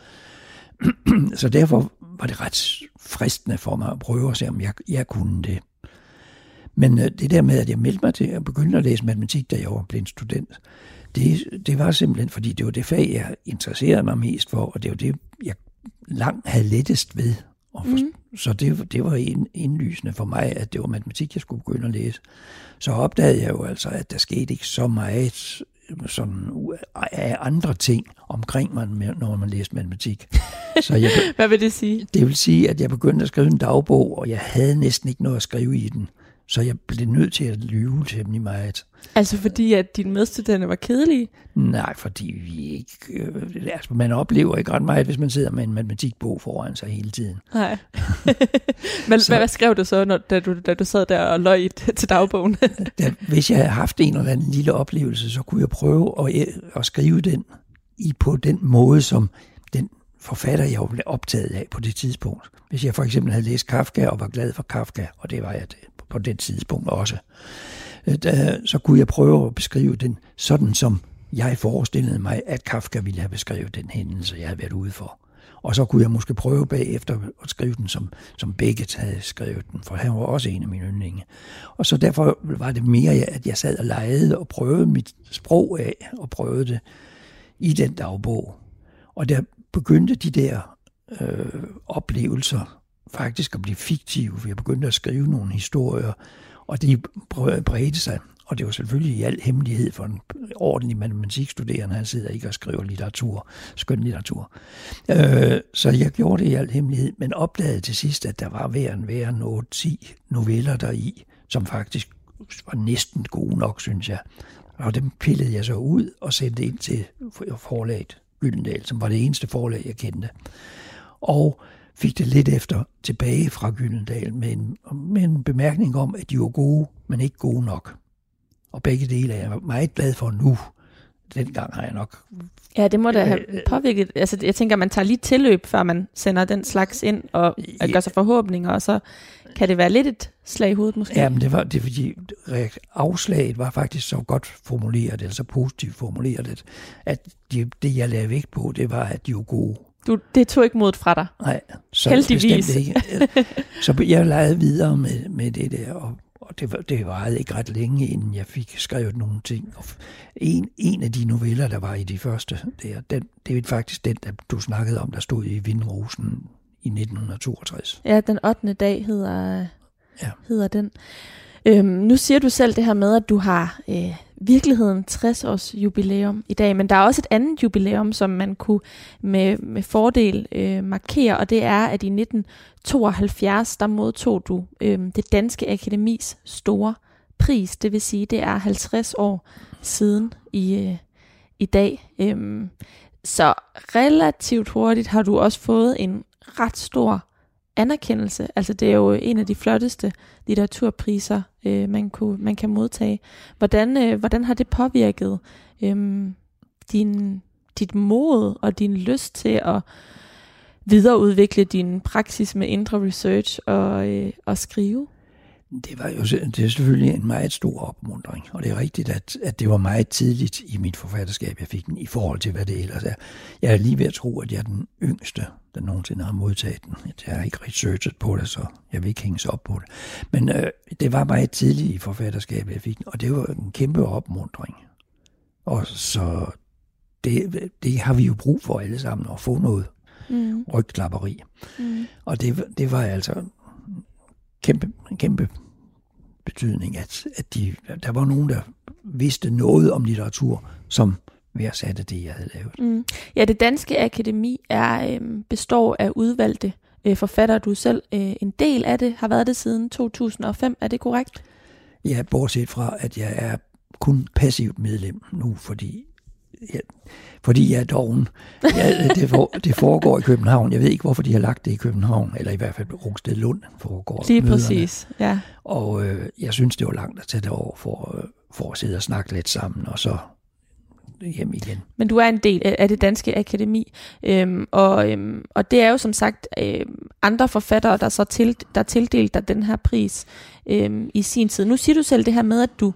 så derfor var det ret fristende for mig at prøve at se, om jeg, jeg kunne det. Men øh, det der med, at jeg meldte mig til at begynde at læse matematik, da jeg var blevet student, det, det var simpelthen, fordi det var det fag, jeg interesserede mig mest for, og det var det, jeg langt havde lettest ved og for, mm. Så det, det var en, indlysende for mig, at det var matematik, jeg skulle begynde at læse. Så opdagede jeg jo altså, at der skete ikke så meget sådan af andre ting omkring mig, når man læste matematik. Så jeg, Hvad vil det sige? Det vil sige, at jeg begyndte at skrive en dagbog, og jeg havde næsten ikke noget at skrive i den. Så jeg blev nødt til at lyve temmelig meget. Altså fordi, at dine medstuderende var kedelige? Nej, fordi vi ikke... Øh, altså, man oplever ikke ret meget, hvis man sidder med en matematikbog foran sig hele tiden. Nej. Men så, hvad, skrev du så, når, da, du, da du sad der og løg til dagbogen? da, hvis jeg havde haft en eller anden lille oplevelse, så kunne jeg prøve at, at skrive den i på den måde, som den forfatter, jeg blev optaget af på det tidspunkt. Hvis jeg for eksempel havde læst Kafka og var glad for Kafka, og det var jeg på det tidspunkt også, øh, så kunne jeg prøve at beskrive den sådan, som jeg forestillede mig, at Kafka ville have beskrevet den hændelse, jeg havde været ude for. Og så kunne jeg måske prøve bagefter at skrive den, som, som Beckett havde skrevet den, for han var også en af mine yndlinge. Og så derfor var det mere, at jeg sad og legede og prøvede mit sprog af, og prøvede det i den dagbog. Og der begyndte de der øh, oplevelser faktisk at blive fiktive, for jeg begyndte at skrive nogle historier, og de bredte sig. Og det var selvfølgelig i al hemmelighed for en ordentlig matematikstuderende, han sidder ikke og skriver litteratur, skøn litteratur. Øh, så jeg gjorde det i al hemmelighed, men opdagede til sidst, at der var hver en hver en 10 noveller deri, som faktisk var næsten gode nok, synes jeg. Og dem pillede jeg så ud og sendte ind til forlaget Gyldendal, som var det eneste forlag, jeg kendte. Og fik det lidt efter tilbage fra Gyldendal med en, med en bemærkning om, at de var gode, men ikke gode nok. Og begge dele er jeg meget glad for nu. Dengang har jeg nok... Ja, det må da have øh, øh, påvirket. Altså, jeg tænker, man tager lige tilløb, før man sender den slags ind og ja. gør sig forhåbninger, og så kan det være lidt et slag i hovedet måske? Ja, men det var det, fordi afslaget var faktisk så godt formuleret, eller så positivt formuleret, at de, det, jeg lagde vægt på, det var, at de var gode. Du, det tog ikke modet fra dig? Nej, så Heldigvis. ikke. Så jeg legede videre med, med det der, og, og det, var, det varede ikke ret længe, inden jeg fik skrevet nogle ting. Og en, en af de noveller, der var i de første, der, den, det er faktisk den, der du snakkede om, der stod i Vindrosen i 1962. Ja, den 8. dag hedder, ja. hedder den. Øhm, nu siger du selv det her med, at du har øh, virkeligheden 60 års jubilæum i dag, men der er også et andet jubilæum, som man kunne med, med fordel øh, markere, og det er, at i 1972, der modtog du øh, det Danske Akademis store pris, det vil sige, det er 50 år siden i, øh, i dag. Øh, så relativt hurtigt har du også fået en ret stor anerkendelse. Altså det er jo en af de flotteste litteraturpriser, øh, man, kunne, man kan modtage. Hvordan, øh, hvordan har det påvirket øh, din, dit mod og din lyst til at videreudvikle din praksis med indre research og, øh, og skrive? Det var jo det er selvfølgelig en meget stor opmuntring, og det er rigtigt, at, at det var meget tidligt i mit forfatterskab, jeg fik den, i forhold til, hvad det ellers er. Jeg er lige ved at tro, at jeg er den yngste, der nogensinde har modtaget den. Jeg har ikke researchet på det, så jeg vil ikke hænges op på det. Men øh, det var meget tidligt i forfatterskabet, jeg fik den, og det var en kæmpe opmuntring. Og så det, det har vi jo brug for alle sammen, at få noget mm. rygklapperi. Mm. Og det, det var altså kæmpe, kæmpe betydning, at, at de, der var nogen, der vidste noget om litteratur, som værdsatte det, jeg havde lavet. Mm. Ja, det Danske Akademi er øh, består af udvalgte øh, forfattere. Du selv øh, en del af det, har været det siden 2005. Er det korrekt? Ja, bortset fra, at jeg er kun passivt medlem nu, fordi jeg, fordi jeg er doven. Ja, det, for, det foregår i København. Jeg ved ikke, hvorfor de har lagt det i København, eller i hvert fald Rungsted Lund foregår Lige møderne. præcis, ja. Og øh, jeg synes, det var langt at tage det over for, øh, for at sidde og snakke lidt sammen, og så hjem igen. Men du er en del af det danske akademi, øhm, og, øhm, og det er jo som sagt øhm, andre forfattere, der så til, der tildelt dig den her pris øhm, i sin tid. Nu siger du selv det her med, at du,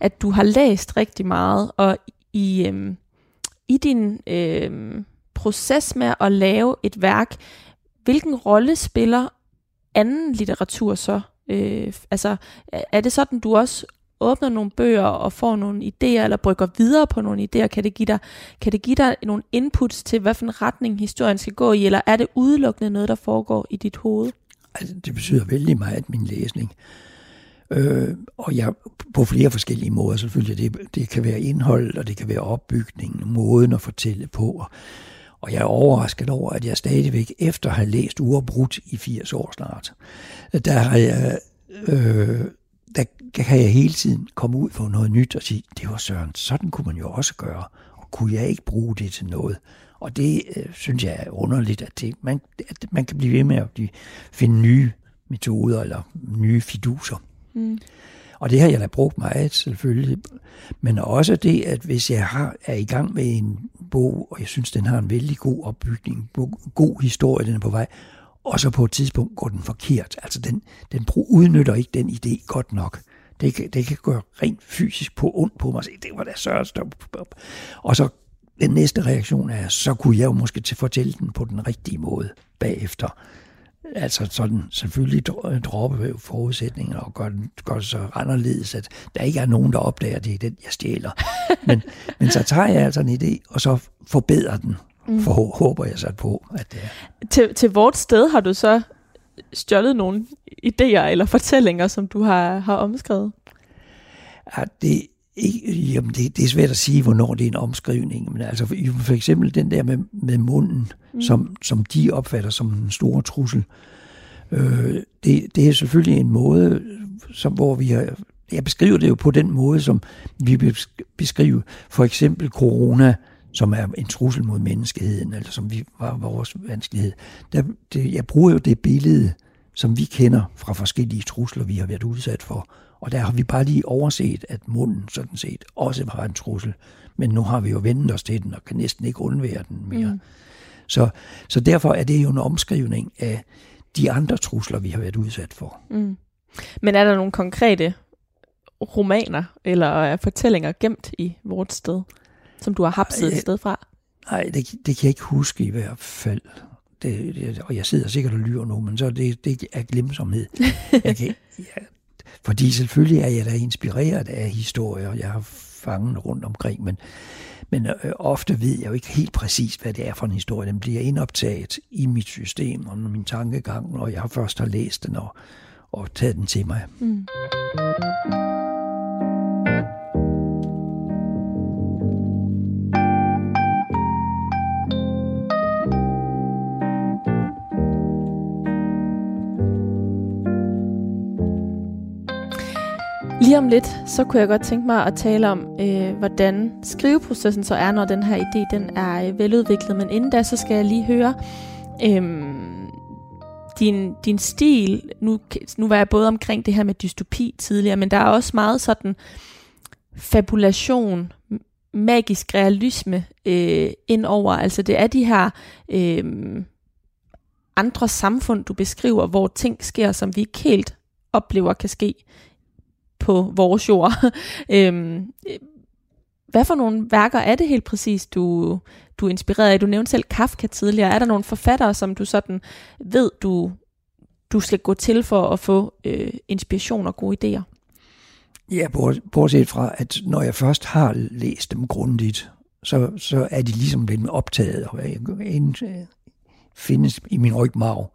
at du har læst rigtig meget, og i, øhm, i din øhm, proces med at lave et værk, hvilken rolle spiller anden litteratur så? Øh, altså, er det sådan, du også åbner nogle bøger og får nogle idéer, eller brygger videre på nogle idéer? Kan det give dig, kan det give dig nogle inputs til, hvad for en retning historien skal gå i, eller er det udelukkende noget, der foregår i dit hoved? Altså, det betyder vældig meget, min læsning. Øh, og jeg på flere forskellige måder selvfølgelig. Det, det kan være indhold, og det kan være opbygningen, måden at fortælle på. Og jeg er overrasket over, at jeg stadigvæk, efter at have læst uafbrudt i 80 år snart, der har jeg... Øh, der kan jeg hele tiden komme ud for noget nyt og sige, det var Søren, sådan kunne man jo også gøre, og kunne jeg ikke bruge det til noget? Og det øh, synes jeg er underligt, at, det, man, at man kan blive ved med at blive, finde nye metoder eller nye fiduser. Mm. Og det har jeg da brugt meget selvfølgelig. Men også det, at hvis jeg har, er i gang med en bog, og jeg synes, den har en vældig god opbygning, god historie, den er på vej, og så på et tidspunkt går den forkert. Altså den, den udnytter ikke den idé godt nok. Det kan, det kan gøre rent fysisk på ondt på mig. Det var da sørst. Og så den næste reaktion er, så kunne jeg jo måske til fortælle den på den rigtige måde bagefter. Altså sådan selvfølgelig droppe forudsætninger og gøre, gør det så anderledes, at der ikke er nogen, der opdager, at det er den, jeg stjæler. Men, men så tager jeg altså en idé, og så forbedrer den. Mm. For håber jeg så på, at det er. Til, til vort sted har du så stjålet nogle idéer eller fortællinger, som du har, har omskrevet? Ja, det, ikke, jamen det, det er svært at sige, hvornår det er en omskrivning, men altså for, for eksempel den der med, med munden, mm. som, som de opfatter som en stor trussel, øh, det, det er selvfølgelig en måde, som, hvor vi har, jeg beskriver det jo på den måde, som vi beskriver for eksempel corona, som er en trussel mod menneskeheden, eller som vi var vores vanskelighed. Der, det, jeg bruger jo det billede, som vi kender fra forskellige trusler, vi har været udsat for, og der har vi bare lige overset, at munden sådan set også var en trussel. Men nu har vi jo vendt os til den, og kan næsten ikke undvære den mere. Mm. Så, så derfor er det jo en omskrivning af de andre trusler, vi har været udsat for. Mm. Men er der nogle konkrete romaner eller fortællinger gemt i vores sted, som du har hapset et sted fra? Nej, det, det kan jeg ikke huske i hvert fald. Det, det, og jeg sidder sikkert og lyver nu, men så det, det er glemsomhed. Jeg kan, jeg, fordi selvfølgelig er jeg da inspireret af historier, jeg har fanget rundt omkring, men, men øh, ofte ved jeg jo ikke helt præcis, hvad det er for en historie. Den bliver indoptaget i mit system og min tankegang, og jeg først har læst den og, og taget den til mig. Mm. Lige om lidt, så kunne jeg godt tænke mig at tale om, øh, hvordan skriveprocessen så er, når den her idé den er øh, veludviklet. Men inden da, så skal jeg lige høre øh, din, din stil. Nu, nu var jeg både omkring det her med dystopi tidligere, men der er også meget sådan fabulation, magisk realisme øh, indover. Altså det er de her øh, andre samfund, du beskriver, hvor ting sker, som vi ikke helt oplever kan ske på vores jord. øhm, hvad for nogle værker er det helt præcis, du, du er inspireret af? Du nævnte selv Kafka tidligere. Er der nogle forfattere, som du sådan ved, du, du skal gå til for at få øh, inspiration og gode idéer? Ja, bortset fra, at når jeg først har læst dem grundigt, så, så er de ligesom blevet optaget og øh, findes i min rygmarv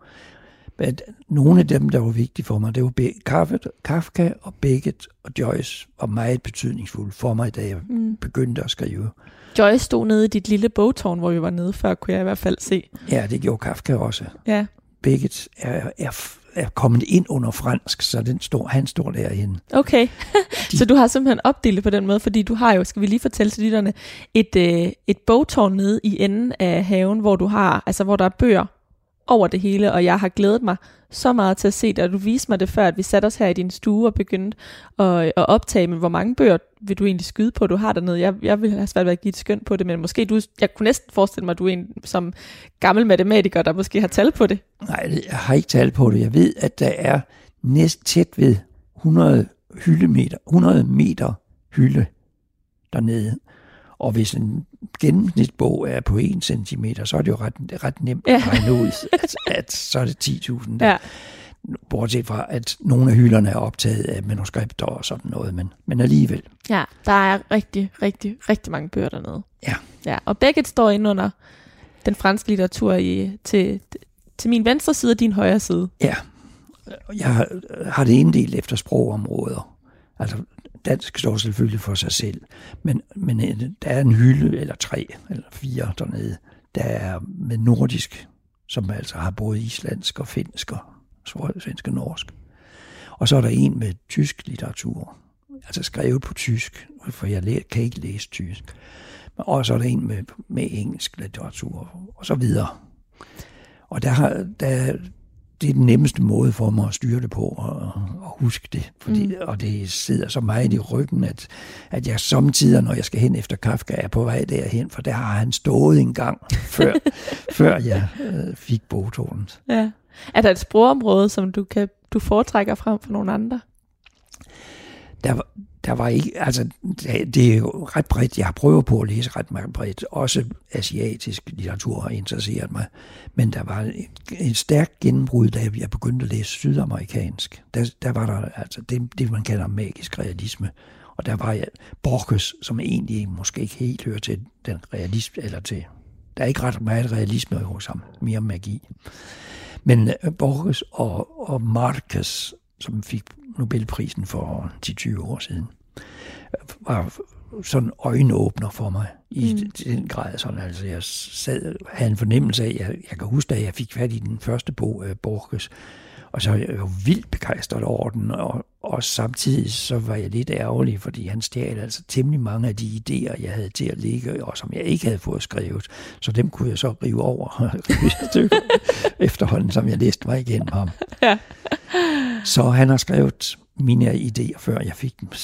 at nogle af dem, der var vigtige for mig, det var Kafka og Beckett og Joyce var meget betydningsfulde for mig, da jeg mm. begyndte at skrive. Joyce stod nede i dit lille bogtårn, hvor vi var nede før, kunne jeg i hvert fald se. Ja, det gjorde Kafka også. Ja. Beckett er, er, er kommet ind under fransk, så den står, han står derinde. Okay, De, så du har simpelthen opdelt på den måde, fordi du har jo, skal vi lige fortælle til lytterne, et, øh, et bogtårn nede i enden af haven, hvor du har, altså hvor der er bøger over det hele, og jeg har glædet mig så meget til at se det, og du viste mig det før, at vi satte os her i din stue og begyndte at, at optage, men hvor mange bøger vil du egentlig skyde på, du har dernede? Jeg, jeg vil have svært ved at give et skøn på det, men måske du, jeg kunne næsten forestille mig, at du er en som gammel matematiker, der måske har tal på det. Nej, jeg har ikke tal på det. Jeg ved, at der er næst tæt ved 100 hyldemeter, 100 meter hylde dernede. Og hvis en gennemsnitsbog er på 1 cm, så er det jo ret, ret nemt ja. at regne ud, at, at så er det 10.000. Ja. Bortset fra, at nogle af hylderne er optaget af manuskripter og sådan noget, men, men alligevel. Ja, der er rigtig, rigtig, rigtig mange bøger dernede. Ja. ja og begge står inde under den franske litteratur i, til, til min venstre side og din højre side. Ja, jeg har, har det inddelt efter sprogområder. Altså dansk står selvfølgelig for sig selv, men, men øh, der er en hylde, eller tre, eller fire dernede, der er med nordisk, som altså har både islandsk og finsk og svensk og norsk. Og så er der en med tysk litteratur, altså skrevet på tysk, for jeg kan ikke læse tysk. Og så er der en med, med engelsk litteratur, og så videre. Og der, har, der, det er den nemmeste måde for mig at styre det på og, og huske det. Fordi, mm. Og det sidder så meget i ryggen, at, at jeg samtidig, når jeg skal hen efter Kafka, er på vej derhen, for der har han stået en gang, før, før jeg øh, fik bogtonen. Ja. Er der et sprogområde, som du, kan, du foretrækker frem for nogle andre? Der, der var ikke, altså det er jo ret bredt, jeg har prøvet på at læse ret meget bredt, også asiatisk litteratur har interesseret mig, men der var en, en stærk gennembrud, da jeg begyndte at læse sydamerikansk. Der, der var der altså det, det, man kalder magisk realisme, og der var jeg Borges, som egentlig måske ikke helt hører til den realisme, eller til, der er ikke ret meget realisme hos ham, mere magi. Men øh, Borges og, og Marquez, som fik Nobelprisen for 10-20 år siden, var sådan øjenåbner for mig i mm. den grad. Sådan, altså jeg sad, havde en fornemmelse af, jeg, jeg kan huske, da jeg fik fat i den første bog, uh, Borges, og så var jeg jo vildt begejstret over den, og, og samtidig så var jeg lidt ærgerlig, fordi han stjal altså temmelig mange af de idéer, jeg havde til at ligge, og som jeg ikke havde fået skrevet. Så dem kunne jeg så rive over efterhånden, som jeg læste mig igennem ham. Ja. Så han har skrevet mine idéer, før jeg fik dem.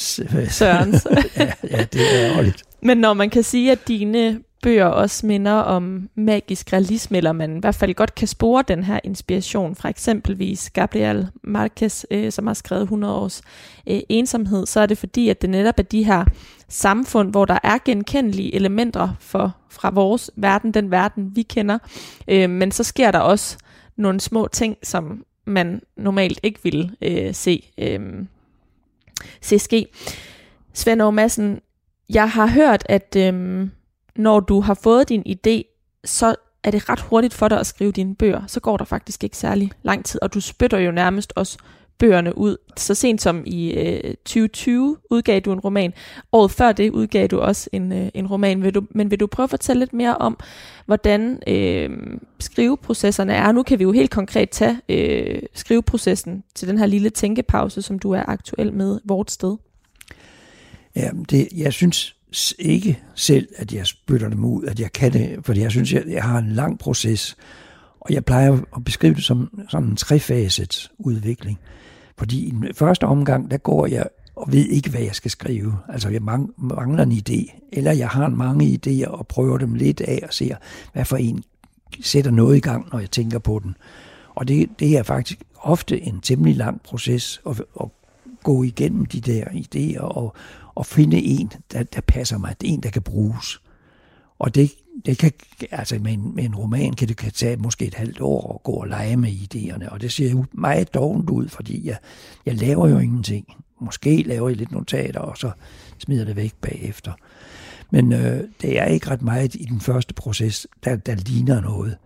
Sørens. ja, ja, det er ærgerligt. Men når man kan sige, at dine bøger også minder om magisk realisme, eller man i hvert fald godt kan spore den her inspiration fra eksempelvis Gabriel Marquez, øh, som har skrevet 100 års øh, ensomhed, så er det fordi, at det netop er de her samfund, hvor der er genkendelige elementer for, fra vores verden, den verden vi kender, øh, men så sker der også nogle små ting, som man normalt ikke ville øh, se, øh, se ske. Svend Aarhus Madsen, jeg har hørt, at øh, når du har fået din idé, så er det ret hurtigt for dig at skrive dine bøger. Så går der faktisk ikke særlig lang tid, og du spytter jo nærmest også bøgerne ud. Så sent som i øh, 2020 udgav du en roman. Året før det udgav du også en, øh, en roman. Vil du, men vil du prøve at fortælle lidt mere om, hvordan øh, skriveprocesserne er? Nu kan vi jo helt konkret tage øh, skriveprocessen til den her lille tænkepause, som du er aktuel med vort sted. Ja, det, jeg synes ikke selv, at jeg spytter dem ud, at jeg kan det, fordi jeg synes, jeg, jeg har en lang proces, og jeg plejer at beskrive det som sådan en trefaset udvikling. Fordi i den første omgang, der går jeg og ved ikke, hvad jeg skal skrive. Altså, jeg mangler en idé, eller jeg har mange idéer og prøver dem lidt af og ser, hvad for en sætter noget i gang, når jeg tænker på den. Og det, det er faktisk ofte en temmelig lang proces at, at gå igennem de der idéer og, og finde en, der, der passer mig, en, der kan bruges. Og det, det kan, altså med en, med en roman kan det kan tage måske et halvt år at gå og lege med idéerne, og det ser jo meget dovent ud, fordi jeg, jeg laver jo ingenting. Måske laver jeg lidt notater, og så smider det væk bagefter. Men øh, det er ikke ret meget i den første proces, der, der ligner noget.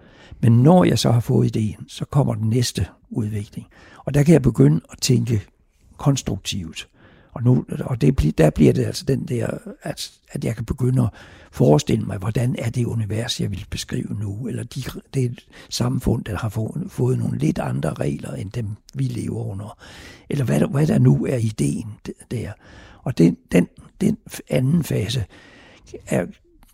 Men når jeg så har fået ideen, så kommer den næste udvikling. Og der kan jeg begynde at tænke konstruktivt. Og, nu, og det, der bliver det altså den der, at, at jeg kan begynde at forestille mig, hvordan er det univers, jeg vil beskrive nu, eller de, det et samfund, der har fået, fået nogle lidt andre regler, end dem vi lever under, eller hvad, hvad der nu er ideen der. Og den, den, den anden fase er,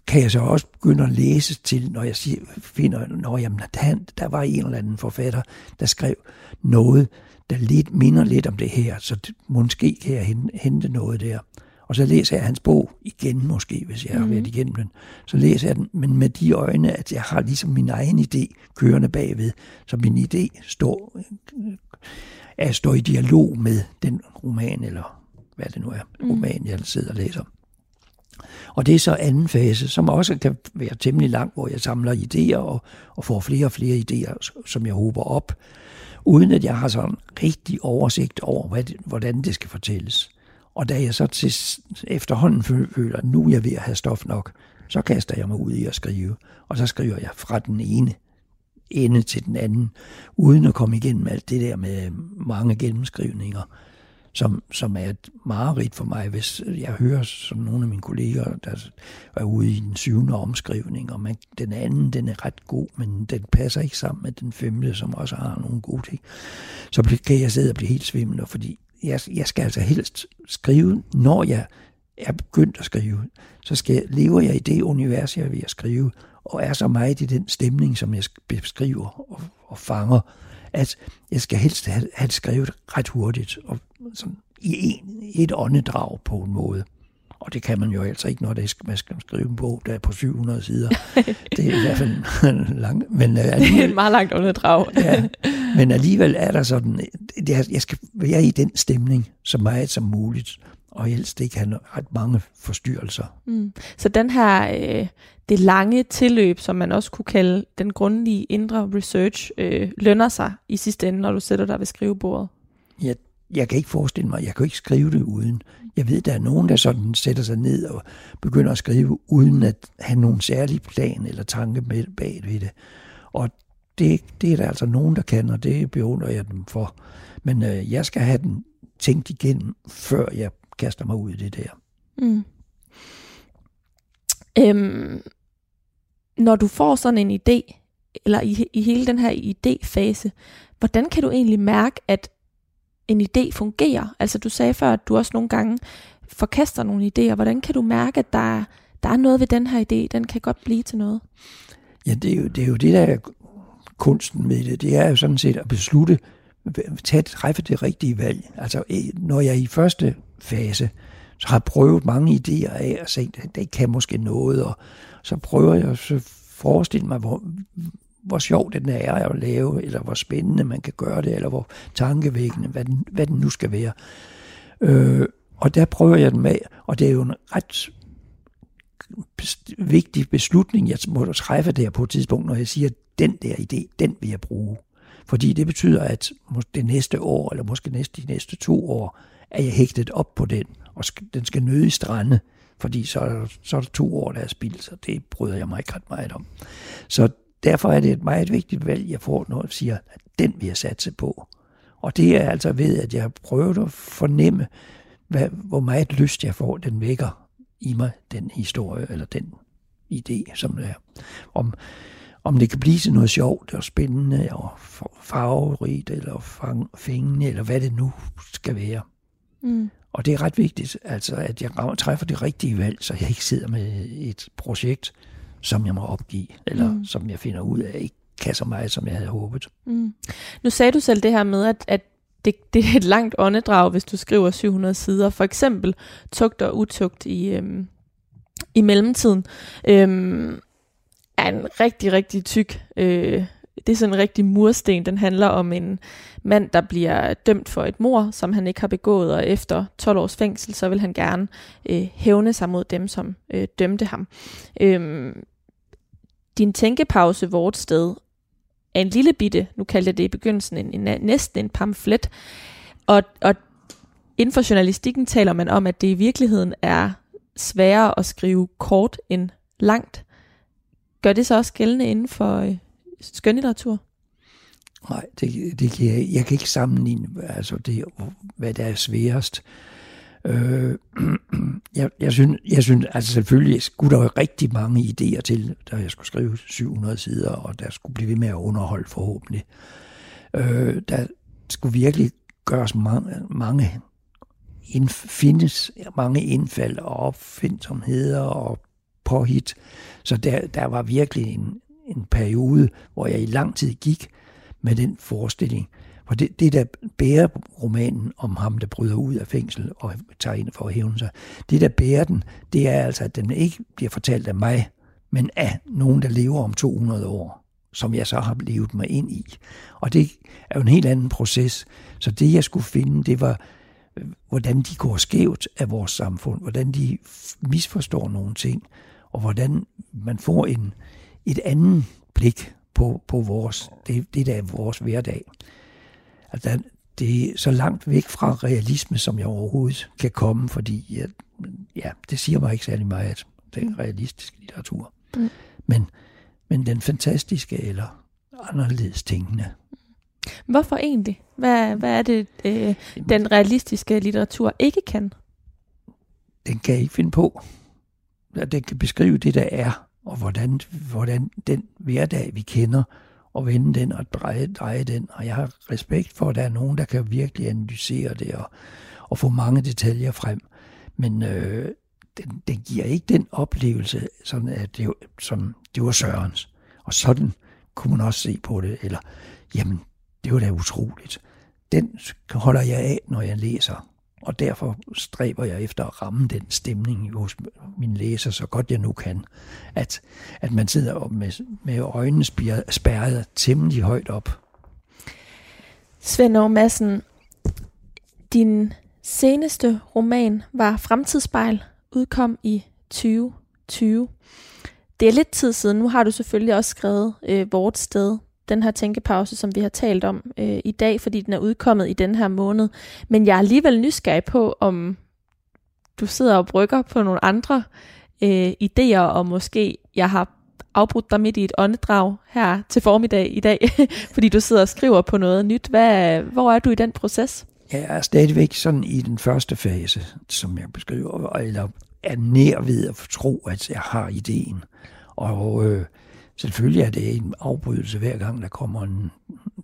kan jeg så også begynde at læse til, når jeg siger, finder, når jamen, der, der var en eller anden forfatter, der skrev noget, der lidt minder lidt om det her, så det, måske kan jeg hente noget der. Og så læser jeg hans bog igen måske, hvis jeg har været mhm. igennem den. Så læser jeg den, men med de øjne, at jeg har ligesom min egen idé kørende bagved. Så min idé står, er at stå i dialog med den roman, eller hvad det nu er, mm. roman, jeg sidder og læser. Og det er så anden fase, som også kan være temmelig lang, hvor jeg samler idéer og, og får flere og flere idéer, som jeg håber op, uden at jeg har sådan rigtig oversigt over, hvad hvordan det skal fortælles. Og da jeg så til efterhånden føler, at nu er jeg ved at have stof nok, så kaster jeg mig ud i at skrive. Og så skriver jeg fra den ene ende til den anden, uden at komme igennem alt det der med mange gennemskrivninger, som, som er et mareridt for mig, hvis jeg hører som nogle af mine kolleger, der er ude i den syvende omskrivning, og man, den anden, den er ret god, men den passer ikke sammen med den femte, som også har nogle gode ting. Så kan jeg sidde og blive helt svimmel, fordi jeg, jeg skal altså helst skrive, når jeg er begyndt at skrive, så skal, lever jeg i det univers, jeg er ved at skrive, og er så meget i den stemning, som jeg beskriver og, og fanger, at jeg skal helst have, have det skrevet ret hurtigt, og sådan i en, et åndedrag på en måde. Og det kan man jo altså ikke, når det er, man skal skrive en bog, der er på 700 sider. Det er i hvert fald langt. Men, det er et meget langt åndedrag. ja, men alligevel er der sådan, jeg skal være i den stemning så meget som muligt og helst ikke have ret mange forstyrrelser. Mm. Så den her, øh, det lange tilløb, som man også kunne kalde den grundlige indre research, øh, lønner sig i sidste ende, når du sætter dig ved skrivebordet? Jeg, jeg kan ikke forestille mig, jeg kan ikke skrive det uden. Jeg ved, der er nogen, der sådan sætter sig ned og begynder at skrive, uden at have nogen særlig plan eller tanke med bag ved det. Og det, det er der altså nogen, der kan, og det beundrer jeg dem for. Men øh, jeg skal have den tænkt igennem, før jeg kaster mig ud i det der. Mm. Øhm, når du får sådan en idé, eller i, i hele den her idéfase, hvordan kan du egentlig mærke, at en idé fungerer? Altså du sagde før, at du også nogle gange forkaster nogle idéer. Hvordan kan du mærke, at der, der er noget ved den her idé, den kan godt blive til noget? Ja, det er jo det, er jo det der er kunsten med det. Det er jo sådan set at beslutte, tage, træffe det rigtige valg. Altså når jeg i første fase, så har jeg prøvet mange idéer af og set, at det kan måske noget, og så prøver jeg at forestille mig, hvor, hvor sjovt den er at lave, eller hvor spændende man kan gøre det, eller hvor tankevækkende, hvad den, hvad den nu skal være. Øh, og der prøver jeg den med, og det er jo en ret vigtig beslutning, jeg må træffe der på et tidspunkt, når jeg siger, at den der idé, den vil jeg bruge. Fordi det betyder, at det næste år, eller måske næste, de næste to år, er jeg hægtet op på den, og den skal nøde i strande, fordi så er, der, så er der to år, der er spildt, så det bryder jeg mig ikke ret meget om. Så derfor er det et meget vigtigt valg, jeg får, når jeg siger, at den vil jeg satse på. Og det er altså ved, at jeg har prøvet at fornemme, hvad, hvor meget lyst jeg får, den vækker i mig, den historie, eller den idé, som det er. Om, om det kan blive til noget sjovt og spændende og farverigt eller fængende, eller hvad det nu skal være. Mm. Og det er ret vigtigt, altså, at jeg træffer det rigtige valg, så jeg ikke sidder med et projekt, som jeg må opgive, eller mm. som jeg finder ud af ikke kan så meget, som jeg havde håbet. Mm. Nu sagde du selv det her med, at, at det, det er et langt åndedrag, hvis du skriver 700 sider. For eksempel tugt og utugt i, øhm, i mellemtiden. Øhm, er en rigtig, rigtig tyk øh, det er sådan en rigtig mursten. Den handler om en mand, der bliver dømt for et mor, som han ikke har begået, og efter 12 års fængsel, så vil han gerne øh, hævne sig mod dem, som øh, dømte ham. Øhm, din tænkepause, vort sted, er en lille bitte, nu kaldte jeg det i begyndelsen, en, en, næsten en pamflet, og, og inden for journalistikken taler man om, at det i virkeligheden er sværere at skrive kort end langt. Gør det så også gældende inden for øh, skønlitteratur? Nej, det, det kan jeg, jeg kan ikke sammenligne, altså det, hvad der er sværest. Øh, jeg, jeg, synes, jeg synes, altså selvfølgelig skulle der jo rigtig mange idéer til, da jeg skulle skrive 700 sider, og der skulle blive ved med at underholde forhåbentlig. Øh, der skulle virkelig gøres mange, mange ind, findes mange indfald og opfindsomheder og påhit. Så der, der var virkelig en, en periode, hvor jeg i lang tid gik med den forestilling. For det, det der bærer romanen om ham, der bryder ud af fængsel og tager ind for at hævne sig, det der bærer den, det er altså, at den ikke bliver fortalt af mig, men af nogen, der lever om 200 år, som jeg så har levet mig ind i. Og det er jo en helt anden proces. Så det, jeg skulle finde, det var, øh, hvordan de går skævt af vores samfund, hvordan de misforstår nogle ting, og hvordan man får en, et andet blik på, på vores, det, det der er vores hverdag. Altså, det er så langt væk fra realisme, som jeg overhovedet kan komme, fordi ja, ja, det siger mig ikke særlig meget, at det er realistisk litteratur. Mm. Men, men den fantastiske eller anderledes tænkende. Hvorfor egentlig? Hvad, hvad er det, øh, den realistiske litteratur ikke kan? Den kan ikke finde på. Den kan beskrive det, der er, og hvordan, hvordan den hverdag, vi kender, og vende den og dreje, dreje den. Og jeg har respekt for, at der er nogen, der kan virkelig analysere det og, og få mange detaljer frem. Men øh, den, den giver ikke den oplevelse, sådan at det, som det var Sørens. Og sådan kunne man også se på det. Eller, jamen, det var da utroligt. Den holder jeg af, når jeg læser. Og derfor stræber jeg efter at ramme den stemning hos min læser, så godt jeg nu kan. At, at man sidder med, med øjnene spærret temmelig højt op. Svend Madsen, din seneste roman var Fremtidsspejl, udkom i 2020. Det er lidt tid siden. Nu har du selvfølgelig også skrevet øh, Vort Sted, den her tænkepause, som vi har talt om øh, i dag, fordi den er udkommet i den her måned. Men jeg er alligevel nysgerrig på, om du sidder og brygger på nogle andre øh, idéer, og måske jeg har afbrudt dig midt i et åndedrag her til formiddag i dag, fordi du sidder og skriver på noget nyt. Hvad, hvor er du i den proces? Jeg er stadigvæk sådan i den første fase, som jeg beskriver, eller er nær ved at tro, at jeg har ideen. Og øh, selvfølgelig er det en afbrydelse hver gang, der kommer en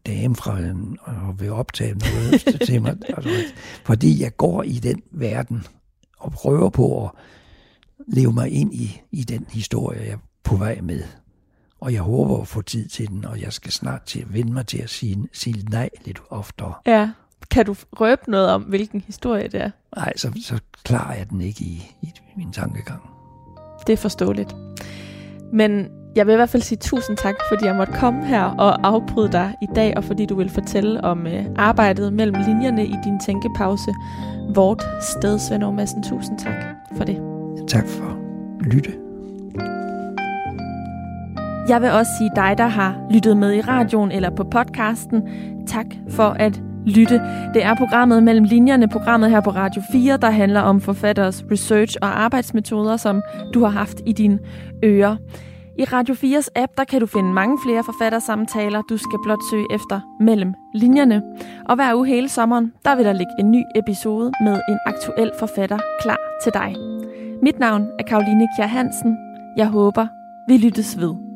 dame fra en, og vil optage noget til mig. Altså, fordi jeg går i den verden og prøver på at leve mig ind i, i den historie, jeg er på vej med. Og jeg håber at få tid til den, og jeg skal snart til at vende mig til at sige, sige nej lidt oftere. Ja. Kan du røbe noget om, hvilken historie det er? Nej, så, så klarer jeg den ikke i, i min tankegang. Det er forståeligt. Men jeg vil i hvert fald sige tusind tak, fordi jeg måtte komme her og afbryde dig i dag, og fordi du vil fortælle om øh, arbejdet mellem linjerne i din tænkepause. Vort sted, Svend Madsen. Tusind tak for det. Tak for lytte. Jeg vil også sige dig, der har lyttet med i radioen eller på podcasten. Tak for at lytte. Det er programmet mellem linjerne, programmet her på Radio 4, der handler om forfatteres research og arbejdsmetoder, som du har haft i dine ører. I Radio 4's app, der kan du finde mange flere forfattersamtaler. Du skal blot søge efter mellem linjerne. Og hver uge hele sommeren, der vil der ligge en ny episode med en aktuel forfatter klar til dig. Mit navn er Karoline Kjær Hansen. Jeg håber, vi lyttes ved.